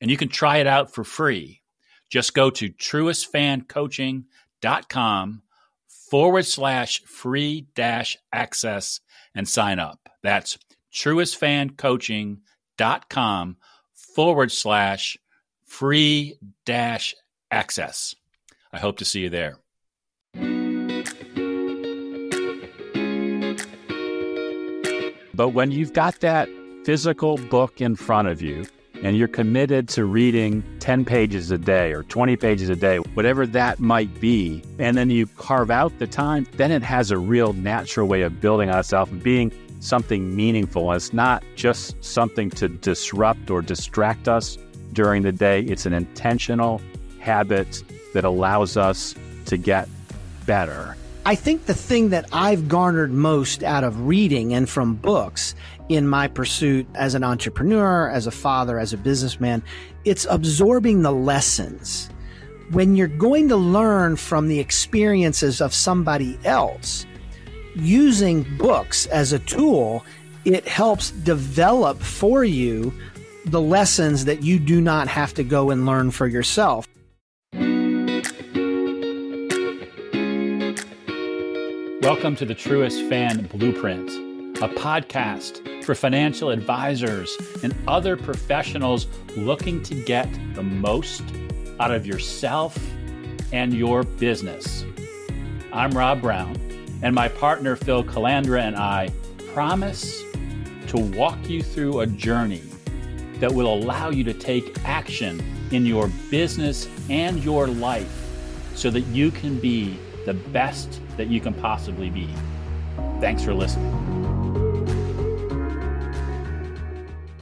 and you can try it out for free. Just go to truestfancoaching.com forward slash free dash access and sign up. That's truestfancoaching.com forward slash free dash access. I hope to see you there. But when you've got that physical book in front of you, and you're committed to reading 10 pages a day or 20 pages a day, whatever that might be, and then you carve out the time, then it has a real natural way of building on itself and being something meaningful. And It's not just something to disrupt or distract us during the day, it's an intentional habit that allows us to get better. I think the thing that I've garnered most out of reading and from books in my pursuit as an entrepreneur, as a father, as a businessman. It's absorbing the lessons. When you're going to learn from the experiences of somebody else, using books as a tool, it helps develop for you the lessons that you do not have to go and learn for yourself. Welcome to the Truest Fan Blueprint, a podcast for financial advisors and other professionals looking to get the most out of yourself and your business. I'm Rob Brown, and my partner Phil Calandra and I promise to walk you through a journey that will allow you to take action in your business and your life so that you can be the best that you can possibly be. Thanks for listening.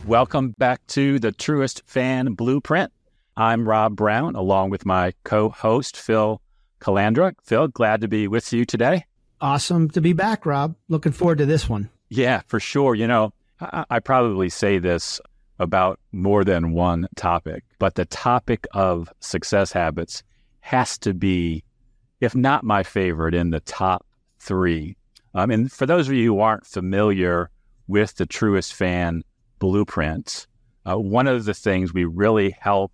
Welcome back to the Truest Fan Blueprint. I'm Rob Brown, along with my co host, Phil Calandra. Phil, glad to be with you today. Awesome to be back, Rob. Looking forward to this one. Yeah, for sure. You know, I, I probably say this about more than one topic, but the topic of success habits has to be, if not my favorite, in the top three. Um, and for those of you who aren't familiar with the Truest Fan blueprint. Uh, one of the things we really help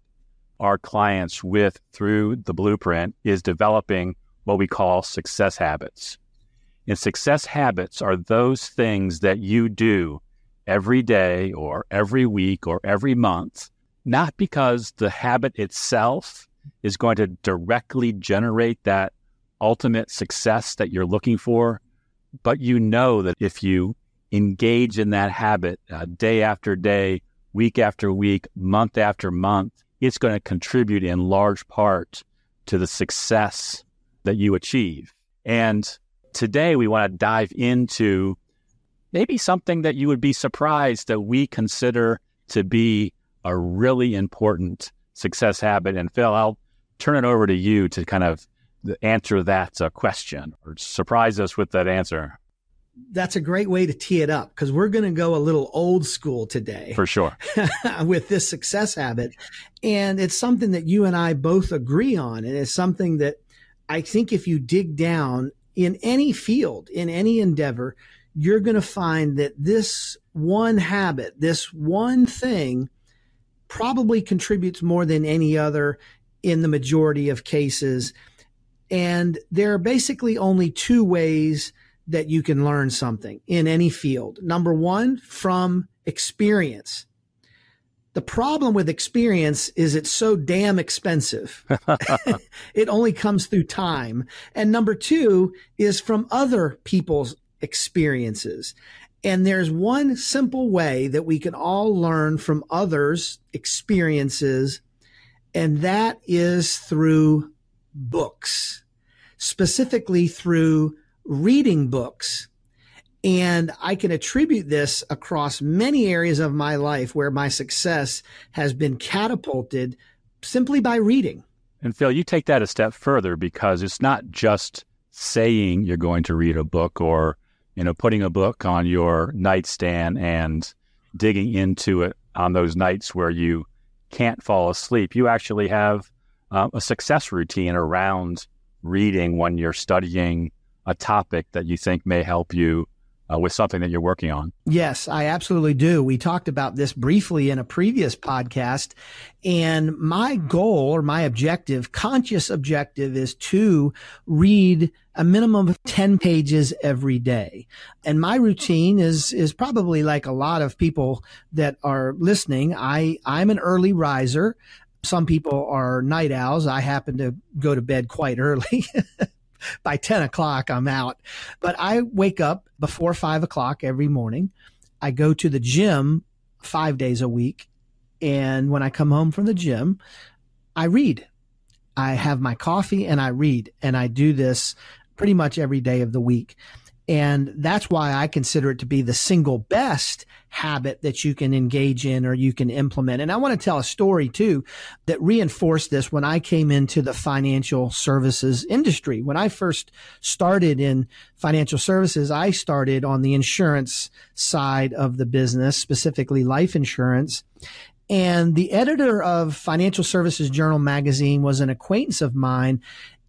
our clients with through the blueprint is developing what we call success habits. And success habits are those things that you do every day or every week or every month, not because the habit itself is going to directly generate that ultimate success that you're looking for, but you know that if you engage in that habit uh, day after day, week after week, month after month, it's going to contribute in large part to the success that you achieve. And today we want to dive into maybe something that you would be surprised that we consider to be a really important success habit. And Phil, I'll turn it over to you to kind of answer that uh, question or surprise us with that answer that's a great way to tee it up because we're going to go a little old school today. For sure. with this success habit. And it's something that you and I both agree on. And it's something that I think if you dig down in any field, in any endeavor, you're going to find that this one habit, this one thing probably contributes more than any other in the majority of cases. And there are basically only two ways that you can learn something in any field. Number one, from experience. The problem with experience is it's so damn expensive. it only comes through time. And number two is from other people's experiences. And there's one simple way that we can all learn from others' experiences, and that is through books, specifically through reading books. And I can attribute this across many areas of my life where my success has been catapulted simply by reading. And Phil, you take that a step further because it's not just saying you're going to read a book or, you know, putting a book on your nightstand and digging into it on those nights where you can't fall asleep. You actually have uh, a success routine around reading when you're studying a topic that you think may help you uh, with something that you're working on. Yes, I absolutely do. We talked about this briefly in a previous podcast. And my goal or my objective, conscious objective, is to read a minimum of 10 pages every day. And my routine is, is probably like a lot of people that are listening. I, I'm an early riser. Some people are night owls. I happen to go to bed quite early. by 10 o'clock, I'm out. But I wake up before five o'clock every morning. I go to the gym five days a week. And when I come home from the gym, I read. I have my coffee and I read. And I do this pretty much every day of the week. And that's why I consider it to be the single best habit that you can engage in or you can implement. And I want to tell a story too that reinforced this when I came into the financial services industry. When I first started in financial services, I started on the insurance side of the business, specifically life insurance. And the editor of Financial Services Journal magazine was an acquaintance of mine.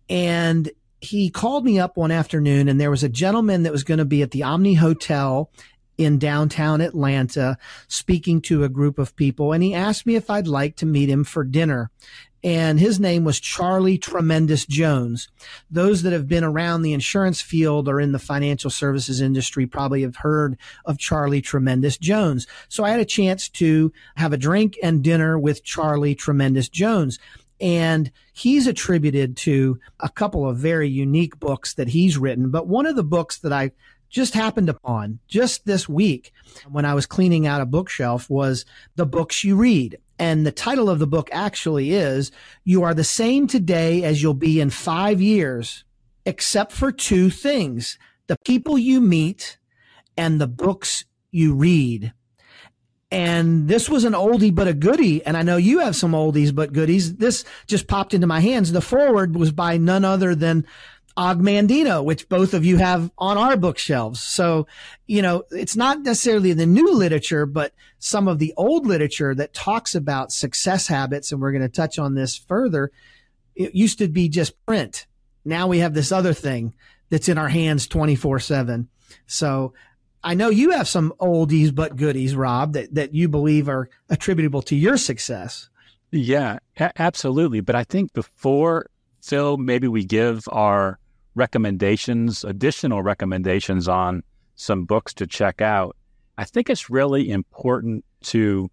And he called me up one afternoon and there was a gentleman that was going to be at the Omni Hotel in downtown Atlanta speaking to a group of people. And he asked me if I'd like to meet him for dinner. And his name was Charlie Tremendous Jones. Those that have been around the insurance field or in the financial services industry probably have heard of Charlie Tremendous Jones. So I had a chance to have a drink and dinner with Charlie Tremendous Jones. And he's attributed to a couple of very unique books that he's written. But one of the books that I just happened upon just this week when I was cleaning out a bookshelf was The Books You Read. And the title of the book actually is You Are the Same Today as You'll Be in Five Years, except for two things the people you meet and the books you read. And this was an oldie but a goodie. And I know you have some oldies but goodies. This just popped into my hands. The forward was by none other than Og Mandino, which both of you have on our bookshelves. So, you know, it's not necessarily the new literature, but some of the old literature that talks about success habits. And we're going to touch on this further. It used to be just print. Now we have this other thing that's in our hands 24 seven. So I know you have some oldies but goodies, Rob, that, that you believe are attributable to your success. Yeah, a- absolutely. But I think before, Phil, maybe we give our recommendations, additional recommendations on some books to check out. I think it's really important to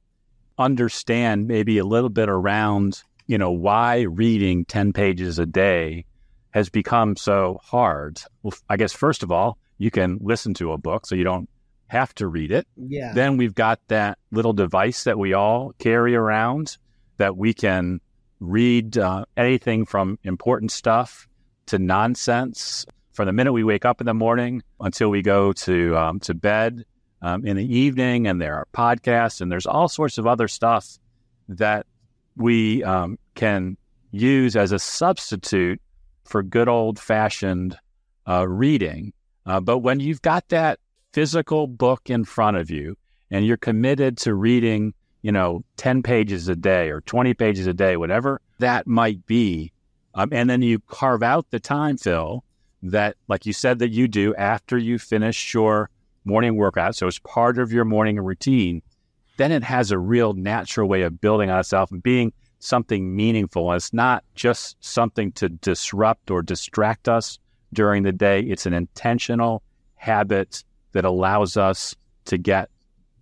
understand maybe a little bit around, you know, why reading 10 pages a day has become so hard. Well, I guess, first of all, you can listen to a book so you don't have to read it. Yeah. Then we've got that little device that we all carry around that we can read uh, anything from important stuff to nonsense from the minute we wake up in the morning until we go to um, to bed um, in the evening. And there are podcasts and there's all sorts of other stuff that we um, can use as a substitute for good old fashioned uh, reading. Uh, but when you've got that physical book in front of you and you're committed to reading, you know, 10 pages a day or 20 pages a day, whatever that might be, um, and then you carve out the time, Phil, that, like you said, that you do after you finish your morning workout. So it's part of your morning routine. Then it has a real natural way of building on itself and being something meaningful. And it's not just something to disrupt or distract us during the day. It's an intentional habit that allows us to get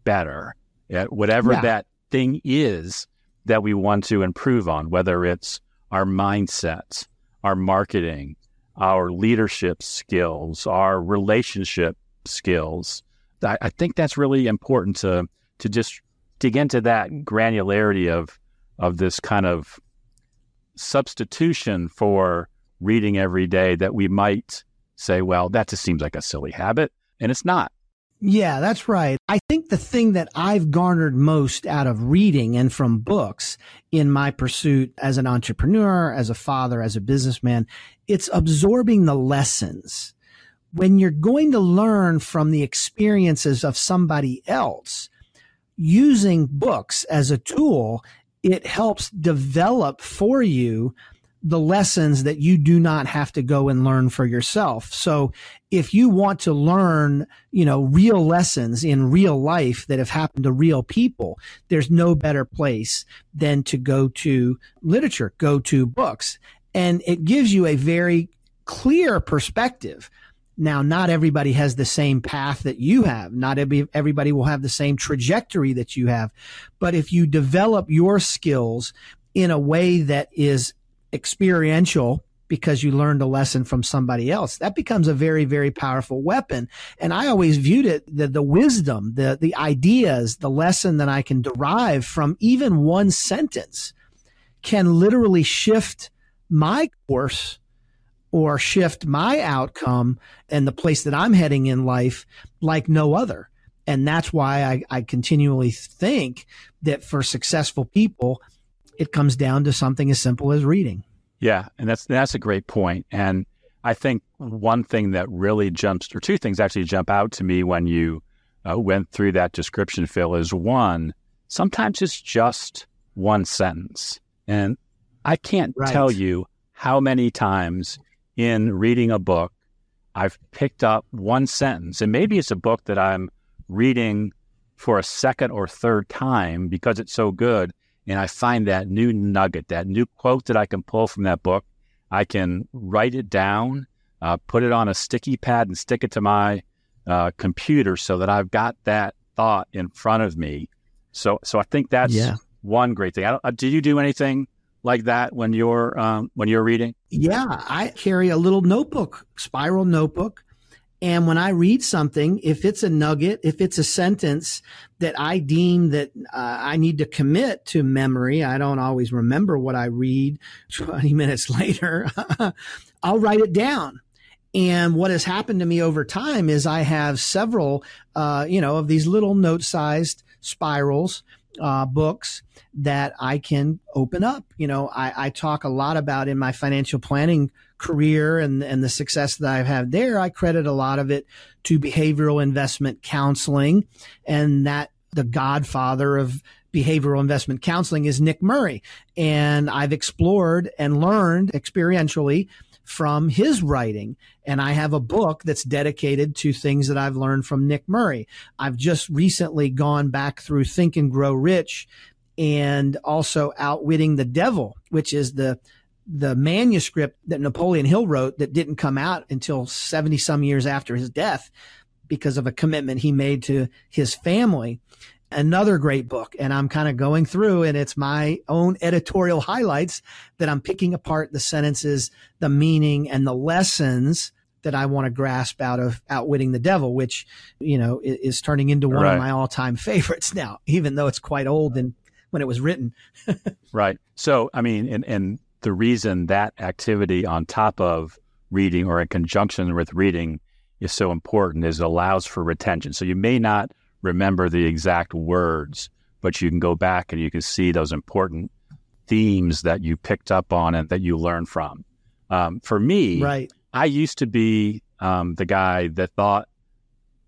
better at whatever yeah. that thing is that we want to improve on, whether it's our mindset, our marketing, our leadership skills, our relationship skills. I, I, think that's really important to to just dig into that granularity of of this kind of substitution for reading every day that we might say, well, that just seems like a silly habit. And it's not. Yeah, that's right. I think the thing that I've garnered most out of reading and from books in my pursuit as an entrepreneur, as a father, as a businessman, it's absorbing the lessons. When you're going to learn from the experiences of somebody else, using books as a tool, it helps develop for you the lessons that you do not have to go and learn for yourself. So if you want to learn, you know, real lessons in real life that have happened to real people, there's no better place than to go to literature, go to books. And it gives you a very clear perspective. Now, not everybody has the same path that you have. Not every, everybody will have the same trajectory that you have. But if you develop your skills in a way that is experiential because you learned a lesson from somebody else. That becomes a very, very powerful weapon. And I always viewed it that the wisdom, the, the ideas, the lesson that I can derive from even one sentence can literally shift my course or shift my outcome and the place that I'm heading in life like no other. And that's why I, I continually think that for successful people, it comes down to something as simple as reading. Yeah, and that's that's a great point. And I think one thing that really jumps, or two things actually jump out to me when you uh, went through that description, Phil, is one, sometimes it's just one sentence. And I can't right. tell you how many times in reading a book I've picked up one sentence, and maybe it's a book that I'm reading for a second or third time because it's so good and I find that new nugget, that new quote that I can pull from that book. I can write it down, uh, put it on a sticky pad, and stick it to my uh, computer so that I've got that thought in front of me. So, so I think that's yeah. one great thing. Uh, do you do anything like that when you're um, when you're reading? Yeah, I carry a little notebook, spiral notebook, and when I read something, if it's a nugget, if it's a sentence that I deem that uh, I need to commit to memory, I don't always remember what I read 20 minutes later. I'll write it down. And what has happened to me over time is I have several, uh, you know, of these little note sized spirals, uh, books that I can open up. You know, I, I talk a lot about in my financial planning career and, and the success that I've had there, I credit a lot of it to behavioral investment counseling and that the godfather of behavioral investment counseling is Nick Murray. And I've explored and learned experientially from his writing. And I have a book that's dedicated to things that I've learned from Nick Murray. I've just recently gone back through Think and Grow Rich and also Outwitting the Devil, which is the the manuscript that Napoleon Hill wrote that didn't come out until 70 some years after his death because of a commitment he made to his family. Another great book. And I'm kind of going through and it's my own editorial highlights that I'm picking apart the sentences, the meaning and the lessons that I want to grasp out of Outwitting the Devil, which, you know, is, turning into one right. of my all time favorites now, even though it's quite old and when it was written. right. So, I mean, and, and the reason that activity on top of reading or in conjunction with reading is so important is it allows for retention. So you may not remember the exact words, but you can go back and you can see those important themes that you picked up on and that you learned from. Um, for me, right. I used to be um, the guy that thought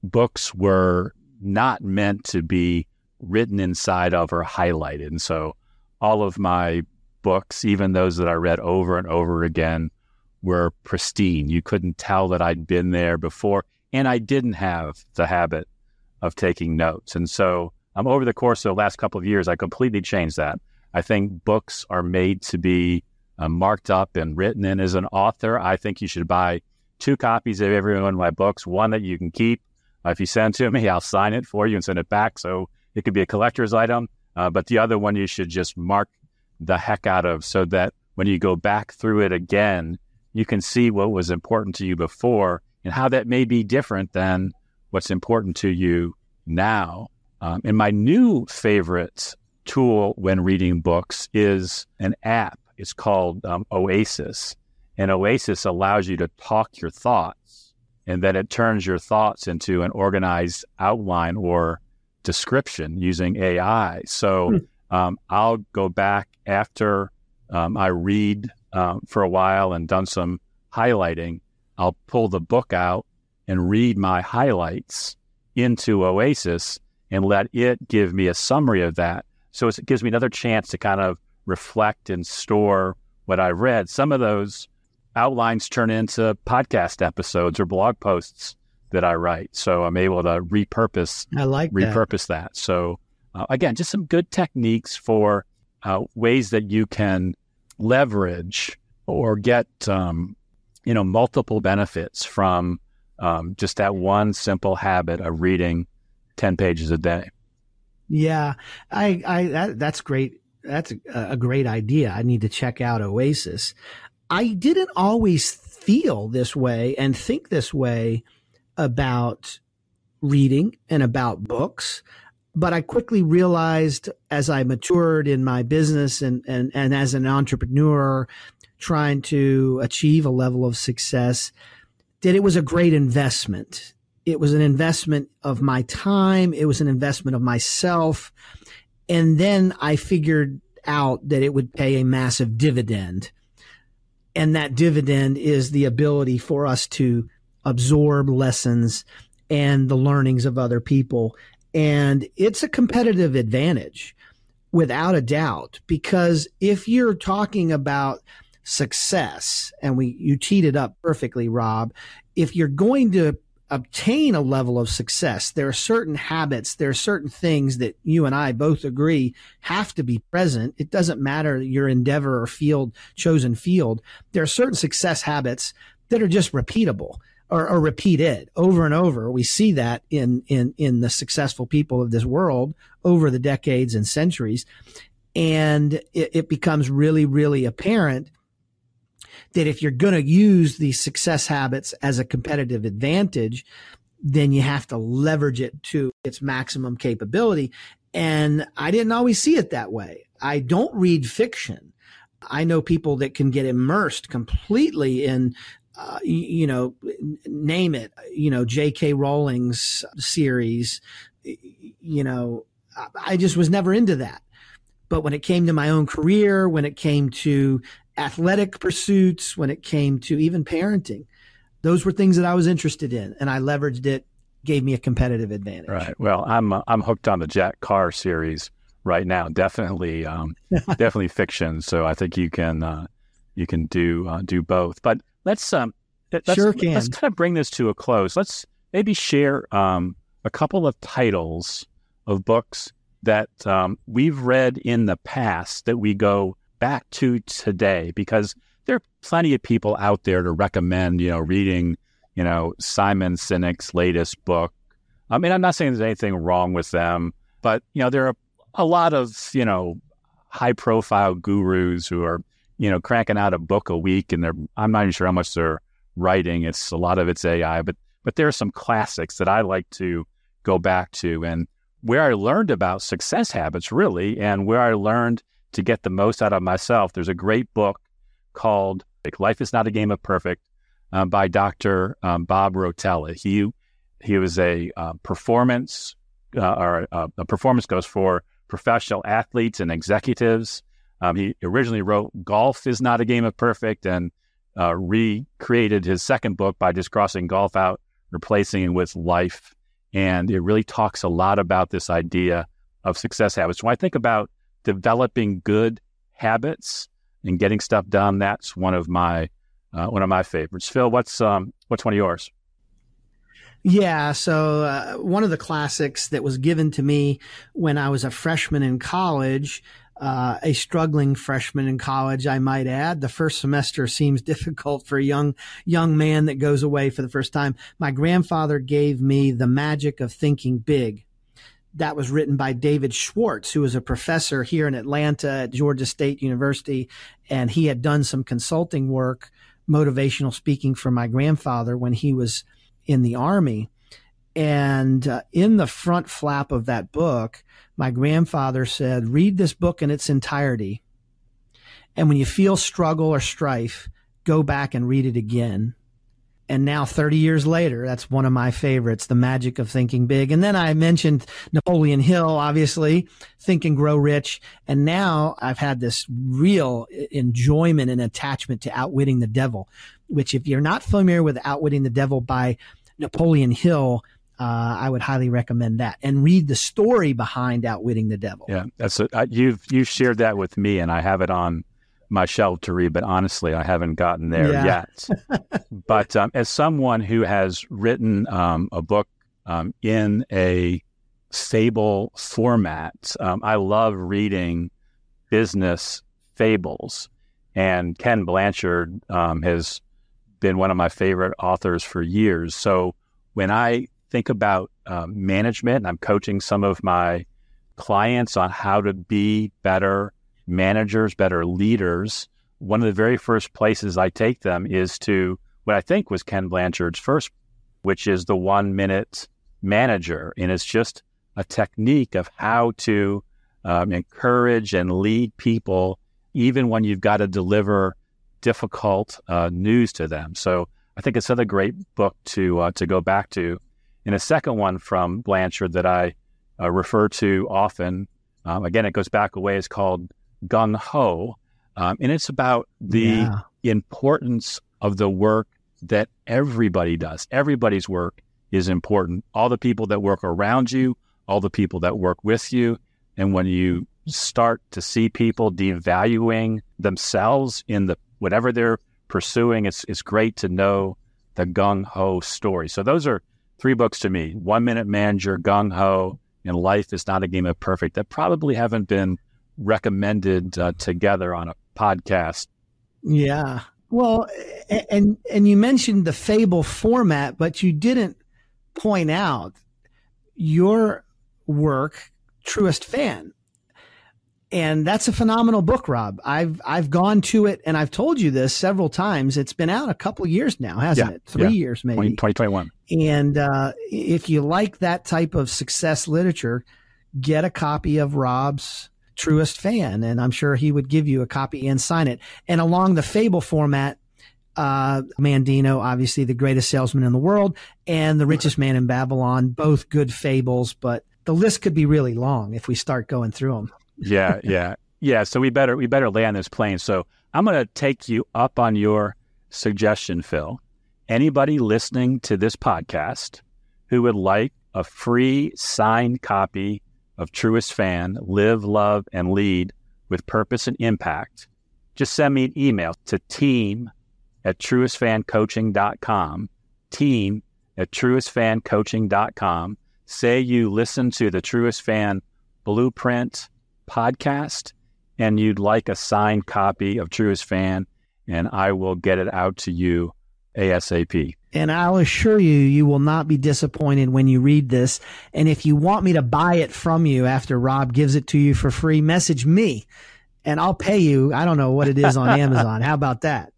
books were not meant to be written inside of or highlighted. And so all of my books, even those that I read over and over again, were pristine. You couldn't tell that I'd been there before. And I didn't have the habit of taking notes. And so um, over the course of the last couple of years, I completely changed that. I think books are made to be uh, marked up and written. And as an author, I think you should buy two copies of every one of my books, one that you can keep. If you send to me, I'll sign it for you and send it back. So it could be a collector's item. Uh, but the other one you should just mark the heck out of so that when you go back through it again, you can see what was important to you before and how that may be different than what's important to you now. Um, and my new favorite tool when reading books is an app. It's called um, Oasis. And Oasis allows you to talk your thoughts and then it turns your thoughts into an organized outline or description using AI. So hmm. um, I'll go back after um, I read um, for a while and done some highlighting. I'll pull the book out and read my highlights into Oasis and let it give me a summary of that. So it gives me another chance to kind of reflect and store what I've read. Some of those outlines turn into podcast episodes or blog posts that I write. So I'm able to repurpose. I like repurpose that. that. So uh, again, just some good techniques for uh, ways that you can leverage or get um, you know multiple benefits from um, just that one simple habit of reading ten pages a day. Yeah, I, I that, that's great. That's a, a great idea. I need to check out Oasis. I didn't always feel this way and think this way about reading and about books. But I quickly realized as I matured in my business and, and, and as an entrepreneur trying to achieve a level of success that it was a great investment. It was an investment of my time. It was an investment of myself. And then I figured out that it would pay a massive dividend and that dividend is the ability for us to absorb lessons and the learnings of other people. And it's a competitive advantage without a doubt, because if you're talking about success and we, you teed it up perfectly, Rob, if you're going to obtain a level of success, there are certain habits, there are certain things that you and I both agree have to be present. It doesn't matter your endeavor or field, chosen field. There are certain success habits that are just repeatable or, or repeated over and over. We see that in, in, in the successful people of this world over the decades and centuries. And it, it becomes really, really apparent that if you're going to use these success habits as a competitive advantage, then you have to leverage it to its maximum capability. And I didn't always see it that way. I don't read fiction. I know people that can get immersed completely in, uh, you, know, name it, you know, J.K. Rowling's series. You know, I just was never into that. But when it came to my own career, when it came to athletic pursuits, when it came to even parenting. Those were things that I was interested in, and I leveraged it. Gave me a competitive advantage. Right. Well, I'm uh, I'm hooked on the Jack Carr series right now. Definitely, um, definitely fiction. So I think you can uh, you can do uh, do both. But let's um let's, sure can. let's kind of bring this to a close. Let's maybe share um, a couple of titles of books that um, we've read in the past that we go back to today because there are plenty of people out there to recommend, you know, reading, you know, Simon Sinek's latest book. I mean, I'm not saying there's anything wrong with them, but, you know, there are a lot of, you know, high profile gurus who are, you know, cranking out a book a week and they're, I'm not even sure how much they're writing. It's a lot of it's AI, but, but there are some classics that I like to go back to and where I learned about success habits really, and where I learned to get the most out of myself. There's a great book called Life is Not a Game of Perfect um, by Dr. Um, Bob Rotella. He, he was a uh, performance, uh, or uh, a performance goes for professional athletes and executives. Um, he originally wrote Golf is Not a Game of Perfect and uh, recreated his second book by just crossing golf out, replacing it with life. And it really talks a lot about this idea of success habits. When I think about developing good habits and getting stuff done. That's one of my uh, one of my favorites. Phil, what's um, what's one of yours? Yeah, so uh, one of the classics that was given to me when I was a freshman in college, uh, a struggling freshman in college, I might add. The first semester seems difficult for a young young man that goes away for the first time. My grandfather gave me the magic of thinking big that was written by David Schwartz, who was a professor here in Atlanta at Georgia State University. And he had done some consulting work, motivational speaking for my grandfather when he was in the Army. And uh, in the front flap of that book, my grandfather said, read this book in its entirety. And when you feel struggle or strife, go back and read it again. And now 30 years later, that's one of my favorites, The Magic of Thinking Big. And then I mentioned Napoleon Hill, obviously, Think and Grow Rich. And now I've had this real enjoyment and attachment to Outwitting the Devil, which if you're not familiar with Outwitting the Devil by Napoleon Hill, uh, I would highly recommend that and read the story behind Outwitting the Devil. Yeah, that's a, uh, you've you've shared that with me, and I have it on my shelf to read, but honestly, I haven't gotten there yeah. yet. but um, as someone who has written um, a book um, in a fable format, um, I love reading business fables. And Ken Blanchard um, has been one of my favorite authors for years. So when I think about uh, management, and I'm coaching some of my clients on how to be better managers, better leaders, one of the very first places I take them is to what I think was Ken Blanchard's first, which is the one minute manager. And it's just a technique of how to um, encourage and lead people, even when you've got to deliver difficult uh, news to them. So I think it's another great book to uh, to go back to. And a second one from Blanchard that I uh, refer to often, um, again, it goes back a way, is called gung ho, um, and it's about the yeah. importance of the work that everybody does. Everybody's work is important. All the people that work around you, all the people that work with you, and when you start to see people devaluing themselves in the whatever they're pursuing, it's it's great to know the gung ho story. So those are three books to me: One Minute Manager, Gung Ho, and Life is Not a Game of Perfect. That probably haven't been recommended uh, together on a podcast. Yeah. Well, and and you mentioned the fable format, but you didn't point out your work, Truest Fan. And that's a phenomenal book, Rob. I've I've gone to it and I've told you this several times. It's been out a couple years now, hasn't yeah, it? Three yeah. years maybe. 2021. And uh, if you like that type of success literature, get a copy of Rob's truest fan, and I'm sure he would give you a copy and sign it. And along the Fable format, uh, Mandino, obviously the greatest salesman in the world, and the richest man in Babylon, both good fables, but the list could be really long if we start going through them. yeah, yeah, yeah. So we better we better land this plane. So I'm going to take you up on your suggestion, Phil. Anybody listening to this podcast who would like a free signed copy of Truest Fan, live, love, and lead with purpose and impact, just send me an email to team at truestfancoaching.com, team at truestfancoaching.com. Say you listen to the Truest Fan Blueprint podcast and you'd like a signed copy of Truest Fan, and I will get it out to you ASAP. And I'll assure you, you will not be disappointed when you read this. And if you want me to buy it from you after Rob gives it to you for free, message me and I'll pay you. I don't know what it is on Amazon. How about that?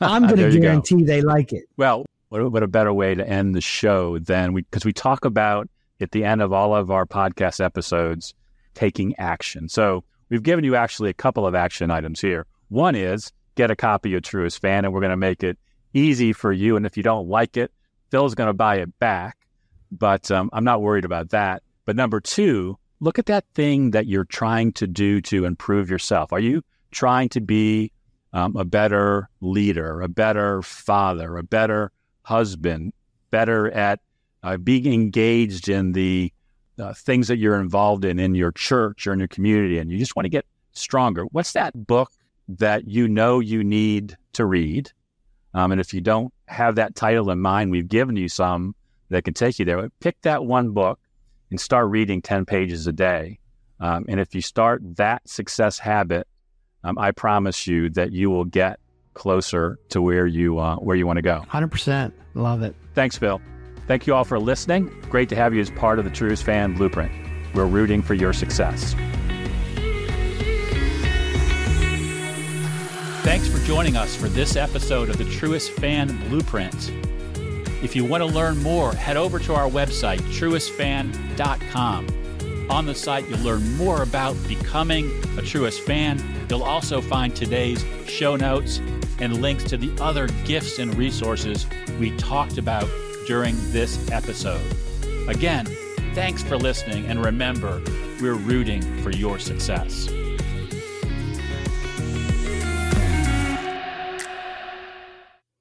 I'm going to guarantee go. they like it. Well, what, what a better way to end the show than we, because we talk about at the end of all of our podcast episodes, taking action. So we've given you actually a couple of action items here. One is get a copy of Truest Fan, and we're going to make it easy for you. And if you don't like it, Phil's going to buy it back. But um, I'm not worried about that. But number two, look at that thing that you're trying to do to improve yourself. Are you trying to be um, a better leader, a better father, a better husband, better at uh, being engaged in the uh, things that you're involved in in your church or in your community, and you just want to get stronger? What's that book that you know you need to read? Um, and if you don't have that title in mind, we've given you some that can take you there. Pick that one book and start reading 10 pages a day. Um, and if you start that success habit, um, I promise you that you will get closer to where you uh, where you want to go. 100%. Love it. Thanks, Phil. Thank you all for listening. Great to have you as part of the Truest Fan Blueprint. We're rooting for your success. Thanks for joining us for this episode of the Truest Fan Blueprint. If you want to learn more, head over to our website, truestfan.com. On the site, you'll learn more about becoming a Truest Fan. You'll also find today's show notes and links to the other gifts and resources we talked about during this episode. Again, thanks for listening, and remember, we're rooting for your success.